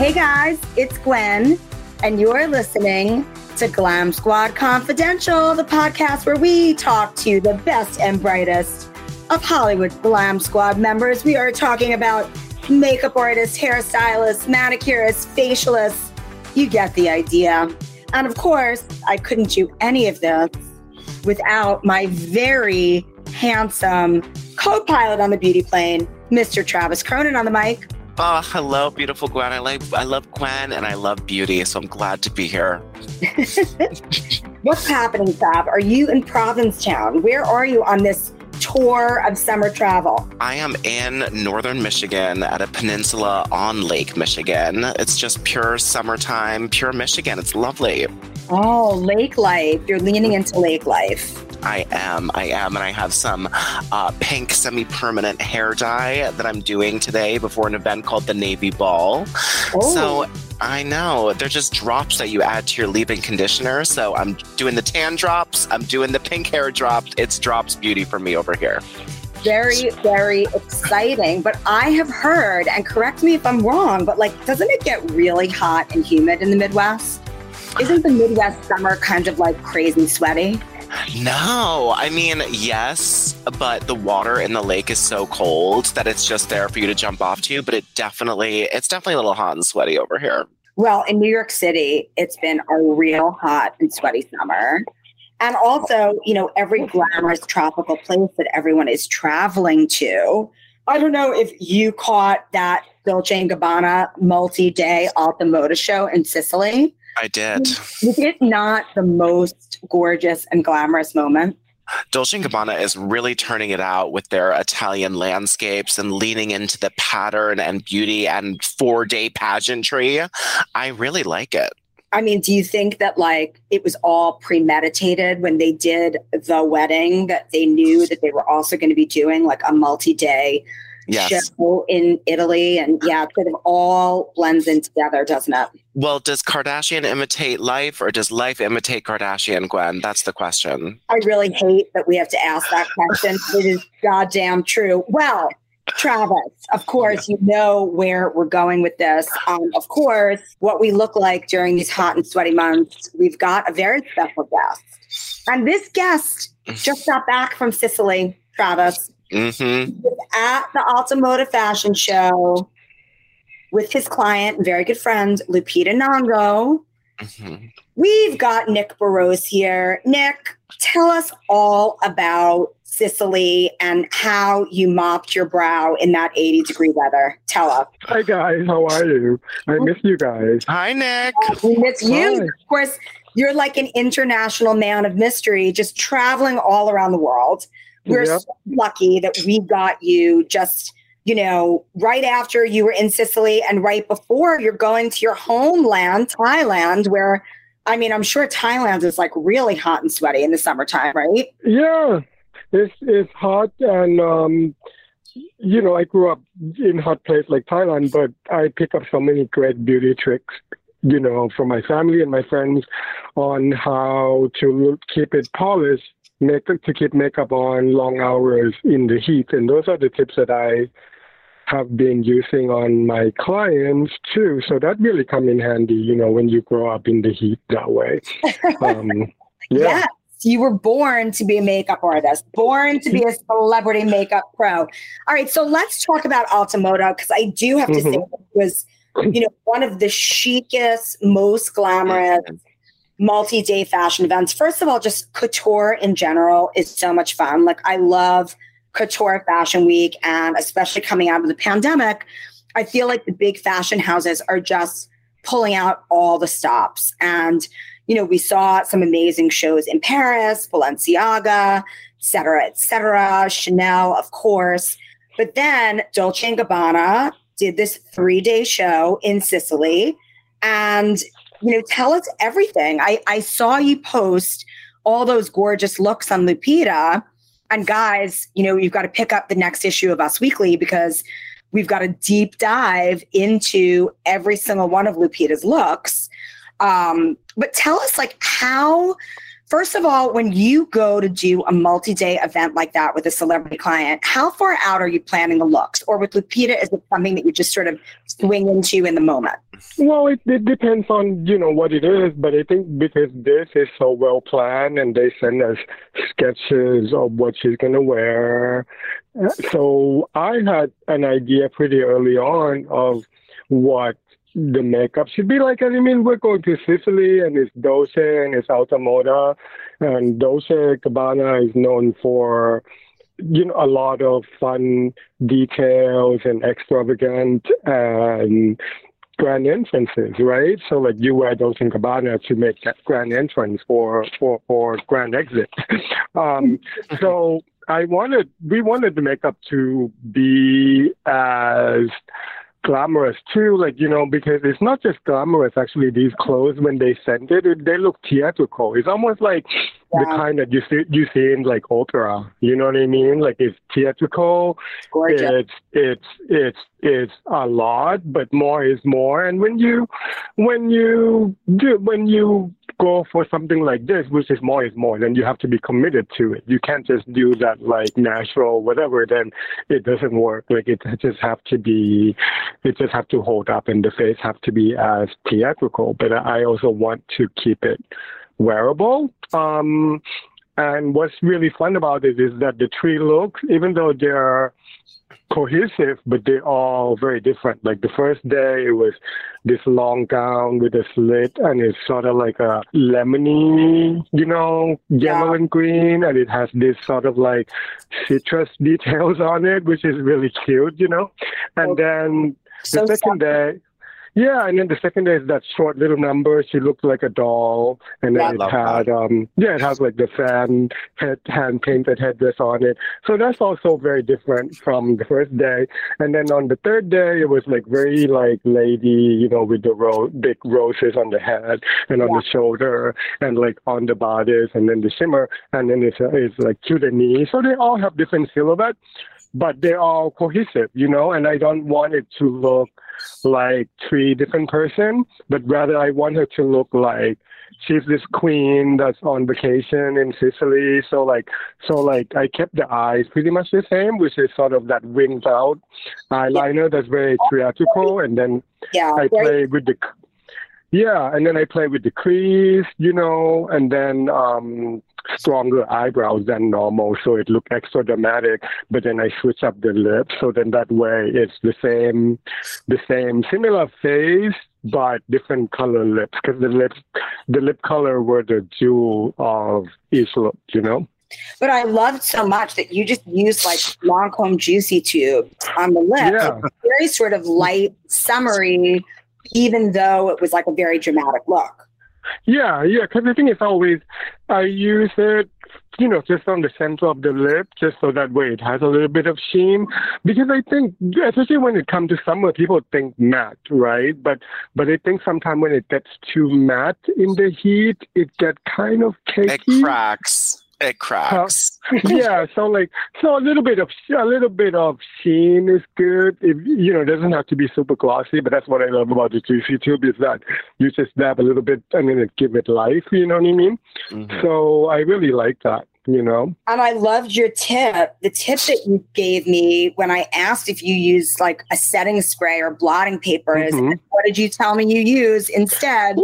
Hey guys, it's Gwen, and you're listening to Glam Squad Confidential, the podcast where we talk to the best and brightest of Hollywood Glam Squad members. We are talking about makeup artists, hairstylists, manicurists, facialists. You get the idea. And of course, I couldn't do any of this without my very handsome co pilot on the beauty plane, Mr. Travis Cronin on the mic. Oh, hello, beautiful Gwen. I like I love Gwen and I love beauty, so I'm glad to be here. What's happening, Trav? Are you in Provincetown? Where are you on this tour of summer travel? I am in northern Michigan at a peninsula on Lake Michigan. It's just pure summertime, pure Michigan. It's lovely. Oh, lake life. You're leaning into lake life. I am. I am. And I have some uh, pink semi permanent hair dye that I'm doing today before an event called the Navy Ball. Oh. So I know. They're just drops that you add to your leave in conditioner. So I'm doing the tan drops, I'm doing the pink hair drops. It's drops beauty for me over here. Very, very exciting. But I have heard, and correct me if I'm wrong, but like, doesn't it get really hot and humid in the Midwest? Isn't the Midwest summer kind of like crazy sweaty? No, I mean, yes, but the water in the lake is so cold that it's just there for you to jump off to. But it definitely, it's definitely a little hot and sweaty over here. Well, in New York City, it's been a real hot and sweaty summer. And also, you know, every glamorous tropical place that everyone is traveling to. I don't know if you caught that Dolce & Gabbana multi-day Alta Moda show in Sicily. I did. Was it not the most gorgeous and glamorous moment? Dolce & Gabbana is really turning it out with their Italian landscapes and leaning into the pattern and beauty and four day pageantry. I really like it. I mean, do you think that like it was all premeditated when they did the wedding that they knew that they were also going to be doing like a multi-day Yes. show in Italy? And yeah, it sort of all blends in together, doesn't it? Well, does Kardashian imitate life or does life imitate Kardashian, Gwen? That's the question. I really hate that we have to ask that question. it is goddamn true. Well, Travis, of course, you know where we're going with this. Um, of course, what we look like during these hot and sweaty months, we've got a very special guest. And this guest just got back from Sicily, Travis, Mm-hmm. at the Alta Moda Fashion Show with his client and very good friend, Lupita Nyong'o. hmm We've got Nick Barose here. Nick, tell us all about Sicily and how you mopped your brow in that 80 degree weather. Tell us. Hi guys, how are you? I miss you guys. Hi, Nick. We miss you. Hi. Of course, you're like an international man of mystery, just traveling all around the world. We're Yep. so lucky that we got you just, you know, right after you were in Sicily and right before you're going to your homeland, Thailand, where I mean, I'm sure Thailand is like really hot and sweaty in the summertime, right? Yeah, it's it's hot and um, you know I grew up in hot place like Thailand, but I pick up so many great beauty tricks, you know, from my family and my friends on how to keep it polished, make to keep makeup on long hours in the heat, and those are the tips that I have been using on my clients too. So that really come in handy, you know, when you grow up in the heat that way. Um, yeah. Yes, you were born to be a makeup artist, born to be a celebrity makeup pro. All right, so let's talk about Alta Moda because I do have to say Mhm. it was, you know, one of the chicest, most glamorous multi-day fashion events. First of all, just couture in general is so much fun. Like I love couture fashion week and especially coming out of the pandemic, I feel like the big fashion houses are just pulling out all the stops. And, you know, we saw some amazing shows in Paris, Balenciaga, et cetera, et cetera, Chanel, of course. But then Dolce and Gabbana did this three day show in Sicily. And, you know, tell us everything. I, I saw you post all those gorgeous looks on Lupita. And guys, you know, you've got to pick up the next issue of Us Weekly because we've got a deep dive into every single one of Lupita's looks. Um, but tell us, like, how, first of all, when you go to do a multi day event like that with a celebrity client, how far out are you planning the looks? Or with Lupita, is it something that you just sort of swing into in the moment? Well, it, it depends on you know what it is, but I think because this is so well planned and they send us sketches of what she's gonna wear, uh, so I had an idea pretty early on of what the makeup should be like. I mean, we're going to Sicily, and it's Dolce and it's Alta Moda, and Dolce Gabbana is known for you know a lot of fun details and extravagant and grand entrances, right? So like you wear Dolce and Gabbana to make that grand entrance for for for grand exit. um, so I wanted we wanted the makeup to be as glamorous too, like you know, because it's not just glamorous. Actually, these clothes when they send it, it they look theatrical. It's almost like the kind that you see you see in like opera. You know what I mean? Like it's theatrical. Gorgeous. It's it's it's it's a lot, but more is more. And when you when you do when you go for something like this, which is more is more, then you have to be committed to it. You can't just do that like natural whatever. Then it doesn't work. Like it just have to be, it just have to hold up, and the face have to be as theatrical. But I also want to keep it wearable. Um, and what's really fun about it is that the three looks, even though they're cohesive, but they're all very different. Like the first day, it was this long gown with a slit, and it's sort of like a lemony, you know, yellow Yeah. and green, and it has this sort of like citrus details on it, which is really cute, you know. And then so the second day. Yeah, and then the second day is that short little number. She looked like a doll, and Yeah. then it had um yeah, it has like the fan head hand painted headdress on it. So that's also very different from the first day. And then on the third day, it was like very like lady, you know, with the ro- big roses on the head and on the shoulder, and like on the bodice, and then the shimmer, and then it's it's like to the knee. So they all have different silhouette, but they're all cohesive, you know. And I don't want it to look like three different person, but rather I want her to look like she's this queen that's on vacation in Sicily. So like, so like I kept the eyes pretty much the same, which is sort of that winged out eyeliner that's very theatrical, and then yeah, I play with the yeah, and then I play with the crease, you know, and then um stronger eyebrows than normal, so it looked extra dramatic. But then I switch up the lips, so then that way it's the same, the same similar face, but different color lips, because the lips, the lip color were the jewel of each look, you know. But I loved so much that you just used like Lancome Juicy Tube on the lip. Yeah. Very sort of light, summery, even though it was like a very dramatic look. Yeah, yeah, because the thing is always, I use it, you know, just on the center of the lip, just so that way it has a little bit of sheen. Because I think, especially when it comes to summer, people think matte, right? But but I think sometimes when it gets too matte in the heat, it gets kind of It cakey. cracks. It cracks. yeah, so like so a little bit of a little bit of sheen is good. If you know, it doesn't have to be super glossy, but that's what I love about the juicy tube is that you just dab a little bit and then it give it life. You know what I mean? Mhm. So I really like that. you know. And I loved your tip, the tip that you gave me when I asked if you use like a setting spray or blotting papers. Mhm. What did you tell me you use instead?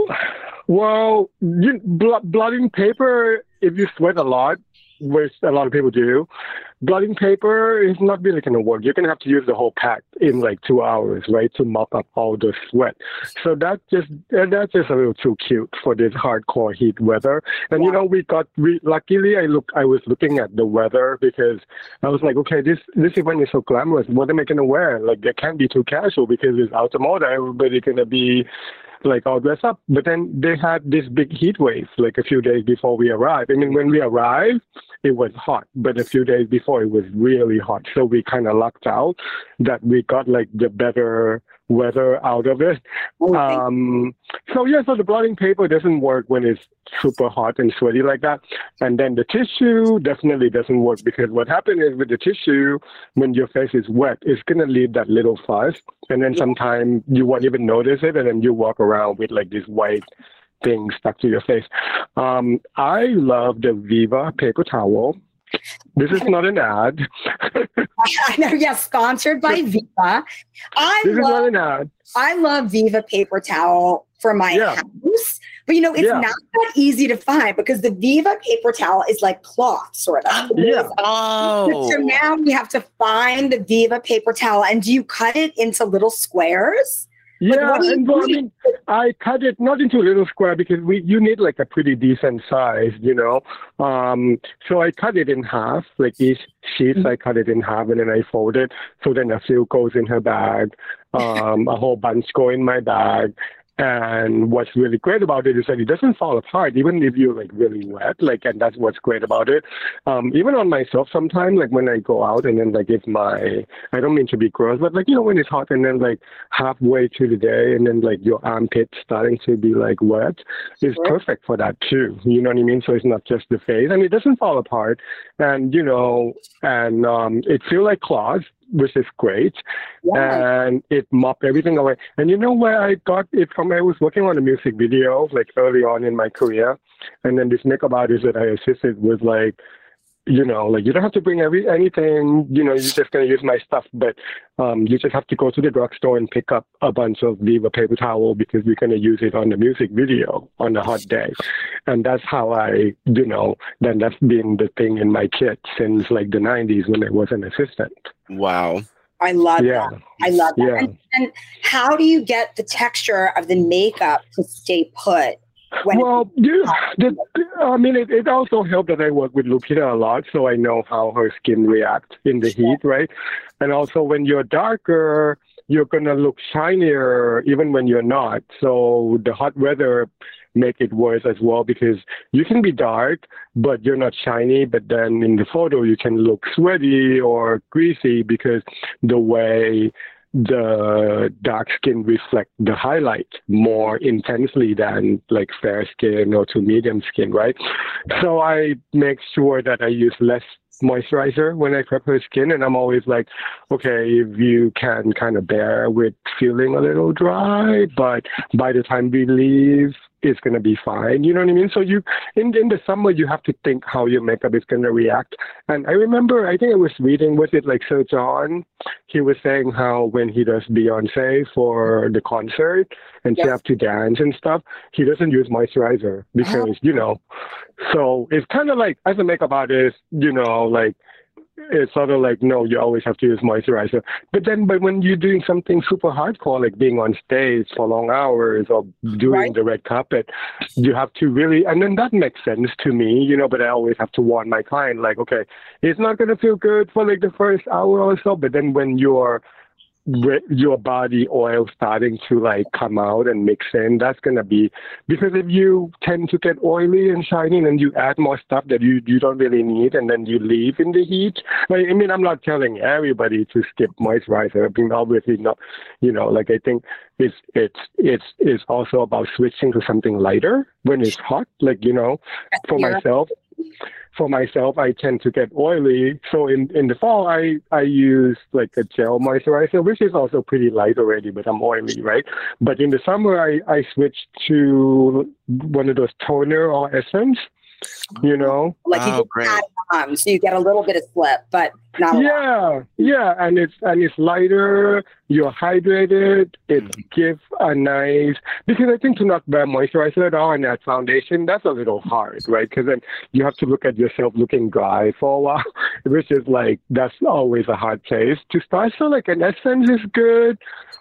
Well, you, bl- blotting paper, if you sweat a lot, which a lot of people do, blotting paper is not really going to work. You're going to have to use the whole pack in like two hours, right, to mop up all the sweat. So that just that's just a little too cute for this hardcore heat weather. And you know, we got we luckily I look I was looking at the weather because I was like, okay, this this event is so glamorous. What am I going to wear? Like, they can't be too casual because it's Alta Moda. Everybody's going to be like all dressed up. But then they had this big heat wave like a few days before we arrived. I mean, when we arrived, it was hot, but a few days before it was really hot. So we kind of lucked out that we got like the better weather out of it. Um, so yeah, so the blotting paper doesn't work when it's super hot and sweaty like that. And then the tissue definitely doesn't work because what happens is with the tissue, when your face is wet, it's gonna leave that little fuzz, and then sometimes you won't even notice it, and then you walk around with like this white thing stuck to your face. Um, I love the Viva paper towel. This is not an ad. I know, yeah, sponsored by Viva. I This is love, not an ad. I love Viva paper towel for my Yeah. house, but you know, it's Yeah. not that easy to find because the Viva paper towel is like cloth, sort of. Oh, yeah. Oh. So now we have to find the Viva paper towel, and do you cut it into little squares? Yeah, you and I mean, I cut it not into a little square because we you need like a pretty decent size, you know. Um, so I cut it in half, like each sheet. I cut it in half, and then I fold it. So then a few goes in her bag, um, a whole bunch go in my bag. And what's really great about it is that it doesn't fall apart, even if you're like really wet. Like, and that's what's great about it. Um, even on myself, sometimes, like when I go out and then like if my, I don't mean to be gross, but like you know when it's hot and then like halfway through the day and then like your armpit starting to be like wet is perfect for that too. You know what I mean? So it's not just the face and it doesn't fall apart and you know and um it feels like cloth, which is great. And it mop everything away. And you know where I got it from? I was working on a music video like early on in my career and then this makeup artist that I assisted was like you know, like you don't have to bring every anything, you know, you're just gonna use my stuff, but um, you just have to go to the drugstore and pick up a bunch of Viva paper towel because we're gonna use it on the music video on a hot day, and that's how I, you know, then that's been the thing in my kit since like the '90s when I was an assistant. Wow. I love Yeah. that. I love that. Yeah. And, and how do you get the texture of the makeup to stay put? Well, you, the, I mean, it, it also helped that I work with Lupita a lot, so I know how her skin reacts in the heat, right? And also, when you're darker, you're gonna look shinier even when you're not. So the hot weather make it worse as well because you can be dark, but you're not shiny. But then in the photo, you can look sweaty or greasy because the way the dark skin reflect the highlight more intensely than like fair skin or to medium skin, right? So I make sure that I use less moisturizer when I prep her skin, and I'm always like, okay, if you can kind of bear with feeling a little dry, but by the time we leave, it's gonna be fine. You know what I mean? So you in in the summer you have to think how your makeup is gonna react. And I remember I think I was reading was it like Sir John? He was saying how when he does Beyonce for the concert and she Yes. have to dance and stuff, he doesn't use moisturizer uh-huh. because, you know, so it's kind of like as a makeup artist, you know, like it's sort of like no, you always have to use moisturizer. But then, but when you're doing something super hardcore, like being on stage for long hours or doing Right. the red carpet, you have to really, and then that makes sense to me, you know. But I always have to warn my client, like, okay, it's not gonna feel good for like the first hour or so, but then when you're re- your body oil starting to like come out and mix in, that's gonna be because if you tend to get oily and shiny and you add more stuff that you you don't really need and then you leave in the heat. Like, I mean, I'm not telling everybody to skip moisturizer. I mean, obviously not. You know, like I think it's it's it's it's also about switching to something lighter when it's hot. Like you know, for Yeah. myself, for myself, I tend to get oily. So in, in the fall, I, I use like a gel moisturizer, which is also pretty light already, but I'm oily, right? But in the summer, I, I switch to one of those toner or essence. You know? Like you Oh, just great. add it on, so you get a little bit of slip, but not a lot. Yeah, yeah, and it's and it's lighter. You're hydrated. It gives a nice because I think to not wear moisturizer at all and that foundation that's a little hard, right? Because then you have to look at yourself looking dry for a while, which is like that's always a hard place to start. So like an essence is good.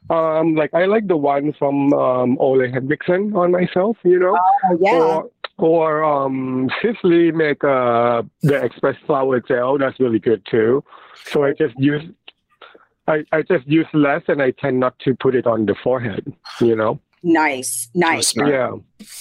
Um, like I like the one from um, Ole Henriksen on myself, you know. Oh, yeah. Or, or um, Sisley make uh, the express flower gel. That's really good too. So I just use, I, I just use less, and I tend not to put it on the forehead. You know. Nice, nice. smart. Yeah.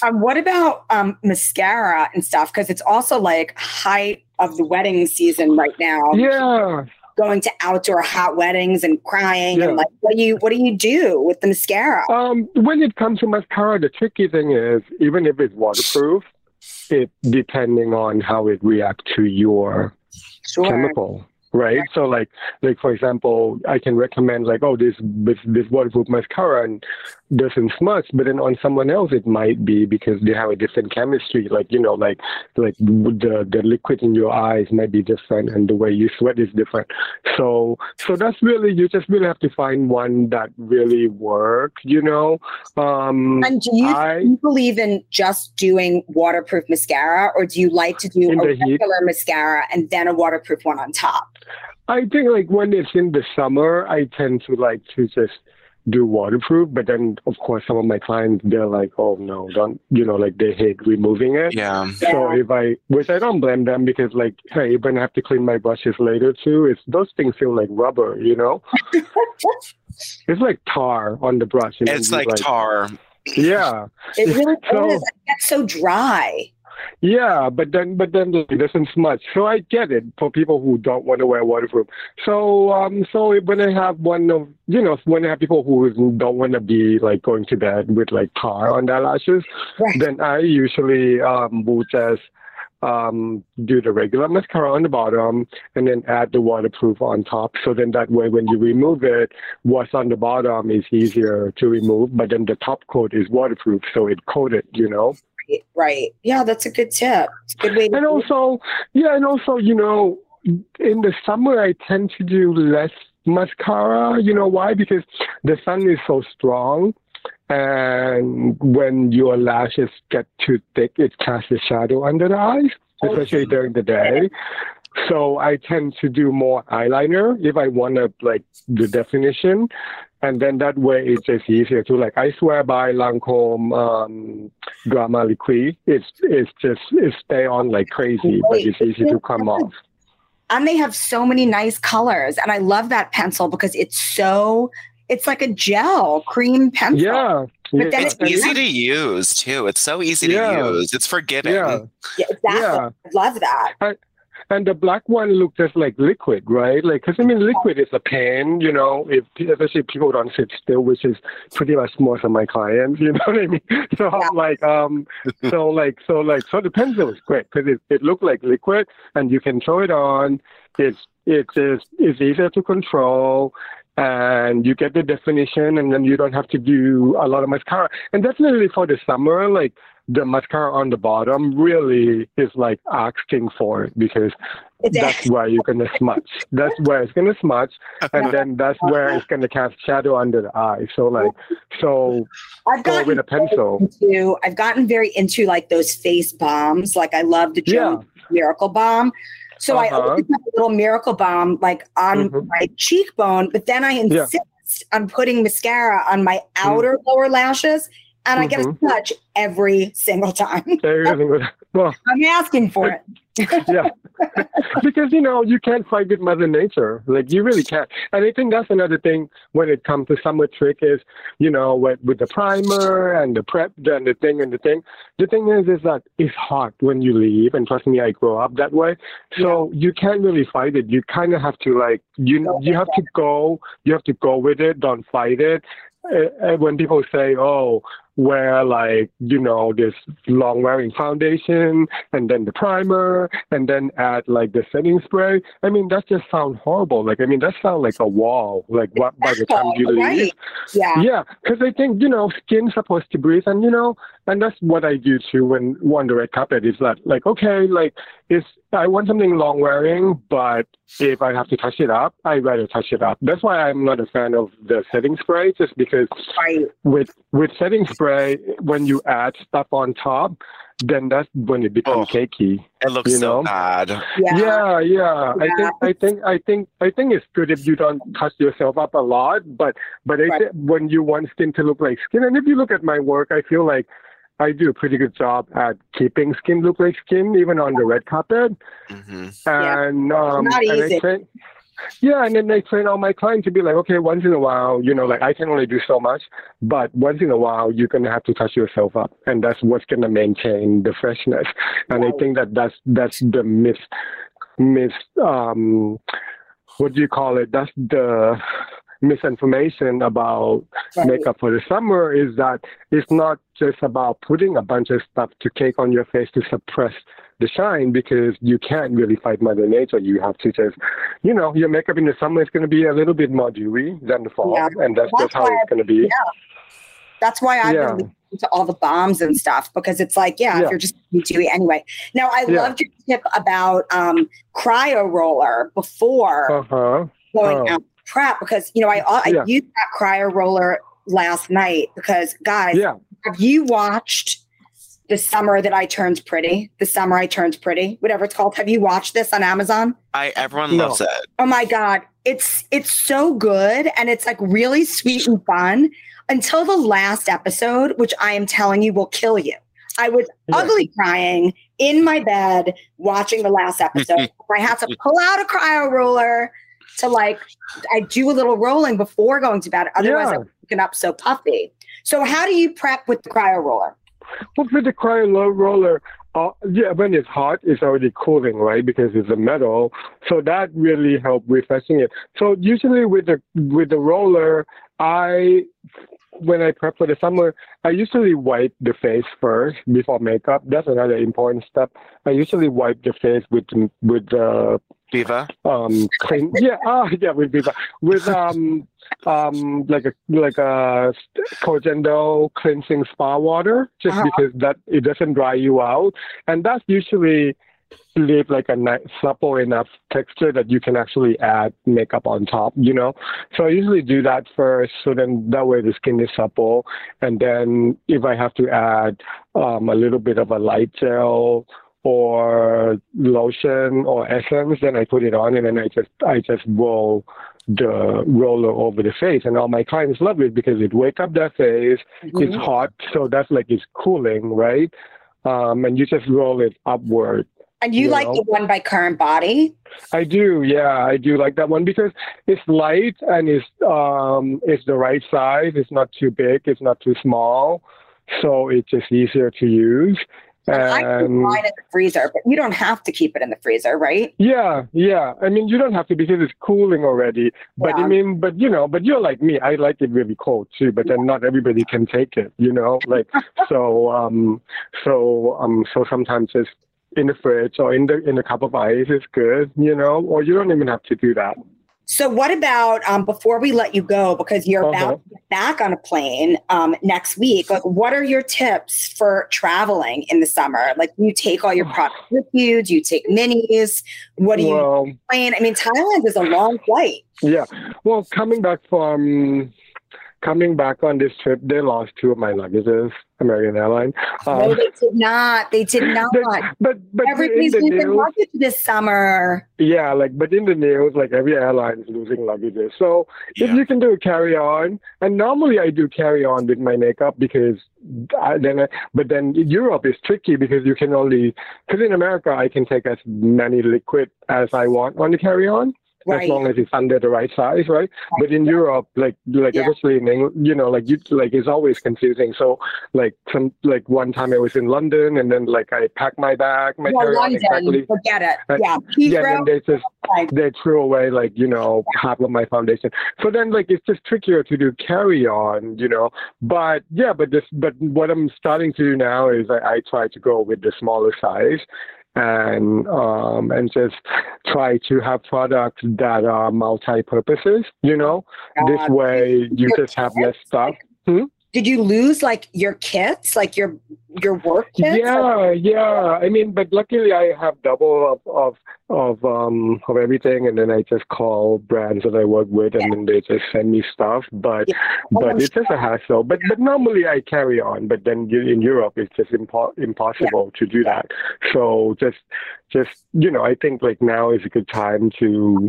Um, what about um, mascara and stuff? Because it's also like height of the wedding season right now. Yeah. Going to outdoor hot weddings and crying Yeah. and like, what do you what do you do with the mascara? Um, when it comes to mascara, the tricky thing is even if it's waterproof, it depending on how it reacts to your Sure. chemical, right? So like like for example, I can recommend like oh this this, this waterproof mascara and doesn't smudge, but then on someone else it might be because they have a different chemistry. Like you know like like the the liquid in your eyes might be different and the way you sweat is different. So so that's really you just really have to find one that really works. You know. Um, And do you, I- do you believe in just doing waterproof mascara, or do you like to do a the heat? regular mascara and then a waterproof one on top? I think like when it's in the summer, I tend to like to just do waterproof. But then, of course, some of my clients they're like, "Oh no, don't," you know, like they hate removing it. Yeah. So if I, which I don't blame them because like, hey, when I have to clean my brushes later too, it's those things feel like rubber, you know. it's like tar on the brush. and It's you, like tar. Yeah. It really So- is. It gets so dry. Yeah, but then but then it doesn't smudge. So I get it for people who don't want to wear waterproof. So um so when I have one of you know when I have people who don't want to be like going to bed with like tar on their lashes, Right. then I usually um will just um do the regular mascara on the bottom and then add the waterproof on top. So then that way when you remove it, what's on the bottom is easier to remove, but then the top coat is waterproof, so it coated, you know. Right. Yeah, that's a good tip. A good way And do it. also, yeah, and also, you know, in the summer, I tend to do less mascara. You know why? Because the sun is so strong. And when your lashes get too thick, it casts a shadow under the eyes, especially during the day. So I tend to do more eyeliner if I want to like the definition, and then that way it's just easier to like. I swear by Lancome um, Drama Liquid, it's it's just it stay on like crazy, but it's easy to come off. and they have so many nice colors. And I love that pencil because it's so it's like a gel cream pencil. Yeah, But then yeah, It's And easy yeah. to use too. It's so easy Yeah. to use. It's forgiving. yeah. Yeah, exactly. Yeah. I love that. And the black one looked just like liquid, right? Like, because I mean, liquid is a pain, you know, if especially if people don't sit still, which is pretty much most of my clients, you know what I mean? So Yeah. like, um, so like, so like, so the pencil is great because it, it looked like liquid, and you can throw it on. It's it is it's easier to control. And you get the definition, and then you don't have to do a lot of mascara. And definitely for the summer, like the mascara on the bottom really is like asking for it because that's where you're gonna smudge. That's where it's gonna smudge, and then that's where it's gonna cast shadow under the eye. So like, so I've go gotten with a pencil. into I've gotten very into like those face balms. Like I love the Yeah. Miracle Balm. So I Uh-huh. always have a little miracle balm like on Mhm. my cheekbone, but then I insist on putting mascara on my outer lower lashes and I get a Mhm. smudge every single time. Everything was well, I'm asking for it. yeah, because you know you can't fight with Mother Nature. Like you really can't. And I think that's another thing when it comes to summer trick is, you know, with, with the primer and the prep and the thing and the thing. The thing is, is that it's hot when you leave, and trust me, I grew up that way. So you can't really fight it. You kind of have to like you Go you have to go. You have to go with it. Don't fight it. Uh, uh, when people say, "Oh, wear like you know this long wearing foundation and then the primer and then add like the setting spray. I mean that just sounds horrible. Like I mean that sounds like a wall. Like what by the time you Right. leave. Yeah. Yeah, because I think you know skin's supposed to breathe, and you know, and that's what I do too when on the red carpet. Is that like okay, like it's I want something long wearing, but if I have to touch it up, I rather touch it up. That's why I'm not a fan of the setting spray, just because Right. with with setting spray, when you add stuff on top, then that's when it becomes Oh. cakey. It looks You so bad. Yeah. Yeah, yeah. I think I think I think I think it's good if you don't touch yourself up a lot, but but I Right. think when you want skin to look like skin, and if you look at my work, I feel like I do a pretty good job at keeping skin look like skin, even on the red carpet. hmm Yeah. And um, Not and easy. I train, yeah, and then I train all my clients to be like, okay, once in a while, you know, like I can only do so much, but once in a while, you're gonna have to touch yourself up, and that's what's gonna maintain the freshness. And I think that that's that's the mis mis um what do you call it? That's the misinformation about Right. makeup for the summer is that it's not just about putting a bunch of stuff to cake on your face to suppress the shine because you can't really fight Mother Nature. You have to just, you know, your makeup in the summer is going to be a little bit more dewy than the fall, Yeah. and that's, That's just how it's going to be. yeah. That's why I've Yeah. been to all the balms and stuff because it's like, yeah, Yeah. if you're just dewy anyway. Now, I Yeah. loved your tip about um, cryo roller before Uh huh. going oh. out prep because you know I I Yeah. used that cryo roller last night because guys, Yeah. have you watched the summer that I turned pretty? The summer I turned pretty, whatever it's called. Have you watched this on Amazon? I everyone No. loves it. Oh my god, it's it's so good and it's like really sweet and fun until the last episode, which I am telling you will kill you. I was Yeah. ugly crying in my bed watching the last episode. I had to pull out a cryo roller to like I do a little rolling before going to bed. Otherwise, Yeah. I'm waking up so puffy. So how do you prep with the cryo roller? Well, with the cryo roller, uh, yeah, when it's hot, it's already cooling, right? Because it's a metal, so that really helps refreshing it. So usually with the with the roller, I when I prep for the summer, I usually wipe the face first before makeup. That's another important step. I usually wipe the face with with the Viva. um clean yeah ah yeah with Viva with um um like a like a Koh Gen Do cleansing spa water just Uh-huh. because that it doesn't dry you out and that's usually leave like a nice supple enough texture that you can actually add makeup on top you know so I usually do that first so then that way the skin is supple and then if I have to add um a little bit of a light gel or lotion or essence, then I put it on and then I just I just roll the roller over the face and all my clients love it because it wake up their face. It's hot, so that's like it's cooling, right? Um, and you just roll it upward. And you You like know? the one by Current Body? I do, yeah, I do like that one because it's light and it's um it's the right size. It's not too big, it's not too small, so it's just easier to use. I keep mine in the freezer, but you don't have to keep it in the freezer, right? Yeah, yeah. I mean, you don't have to because it's cooling already. But Yeah. I mean, but you know, but you're like me. I like it really cold too. But then not everybody can take it. You know, like so. Um. So um. So sometimes it's in the fridge or in the in a cup of ice is good. You know, or you don't even have to do that. So, what about um, before we let you go, because you're Uh-huh. about to get back on a plane um, next week? Like, what are your tips for traveling in the summer? Like, you take all your products with you? Do you take minis? What do you Well. I mean, Thailand is a long flight. yeah. Well, coming back from coming back on this trip, they lost two of my luggages. American Airlines. no, Um, they did not. They did not. but but, but Everybody's losing news, luggage this summer. Yeah, like, but in the news, like every airline is losing luggages. So if you can do a carry on, and normally I do carry on with my makeup because I, then, I, but then Europe is tricky because you can only, because in America I can take as many liquid as I want on the carry on. As long as it's under the right size, right? But in Europe, like like Yeah. especially in England, you know, like you like it's always confusing. So like some like one time I was in London and then like I packed my bag, my Well, carry exactly. forget it. Uh, yeah, Yeah, and they just they threw away like you know half of my foundation. So then like it's just trickier to do carry on, you know. But yeah, but this but what I'm starting to do now is I, I try to go with the smaller size and um and just try to have products that are multi purposes, you know. This way you just have less stuff. Did you lose like your kits, like your your work kits? Yeah, yeah. I mean, but luckily I have double of of of um of everything, and then I just call brands that I work with, and then they just send me stuff. But Yeah. but it's just a hassle. But but normally I carry on. But then in Europe, it's just impo- impossible to do that. So just just you know, I think like now is a good time to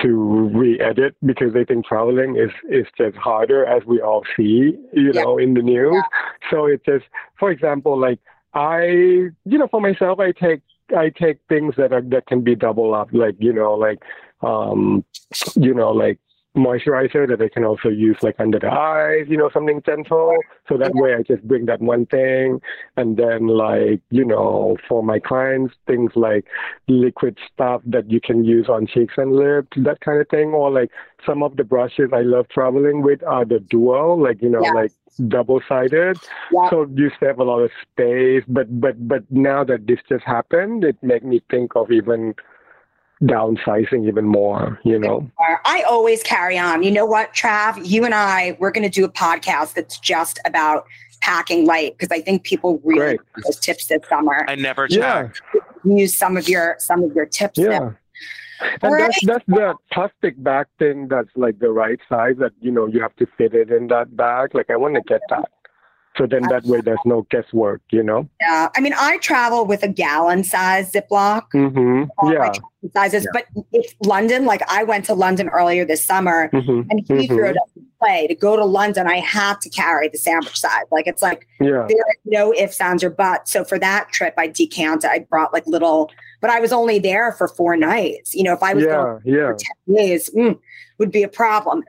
to re-edit because I think traveling is is just harder as we all see, you Yeah. know, in the news. So it's just, for example, like I, you know, for myself, I take I take things that are that can be double up, like you know, like um, you know, like moisturizer that I can also use like under the eyes, you know, something gentle. So that way I just bring that one thing. And then like, you know, for my clients, things like liquid stuff that you can use on cheeks and lips, that kind of thing. Or like some of the brushes I love traveling with are the dual, like, you know, Yeah. like double sided. Yeah. So you save a lot of space. But but but now that this just happened, it made me think of even downsizing even more, you know. I always carry on. You know what, Trav? You and I, we're going to do a podcast that's just about packing light because I think people really Great. need those tips this summer. I never Yeah. Use some of your some of your tips. Yeah. now. And All that's that's the plastic bag thing that's like the right size that you know you have to fit it in that bag. Like I want to get that. So then that way there's no guesswork, you know? Yeah. I mean, I travel with a gallon size Ziploc. Mm-hmm. Yeah. sizes, but if London, like I went to London earlier this summer, Mm-hmm. and Heathrow doesn't play. To go to London, I have to carry the sandwich size. Like it's like Yeah. there are no ifs, ands, or buts. So for that trip, I decanted. I brought like little, but I was only there for four nights. You know, if I was going Yeah. Yeah. for 10 days, mm, would be a problem.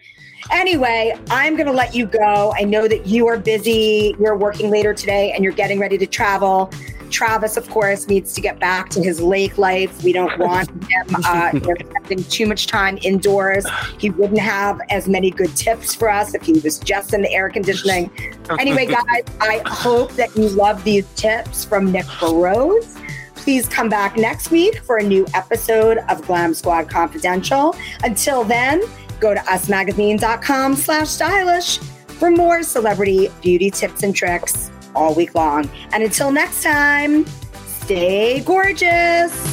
Anyway, I'm going to let you go. I know that you are busy. You're working later today and you're getting ready to travel. Travis, of course, needs to get back to his lake life. We don't want him uh, you know, spending too much time indoors. He wouldn't have as many good tips for us if he was just in the air conditioning. Anyway, guys, I hope that you love these tips from Nick Barose. Please come back next week for a new episode of Glam Squad Confidential. Until then, go to usmagazine.com slash stylish for more celebrity beauty tips and tricks all week long. And until next time, stay gorgeous.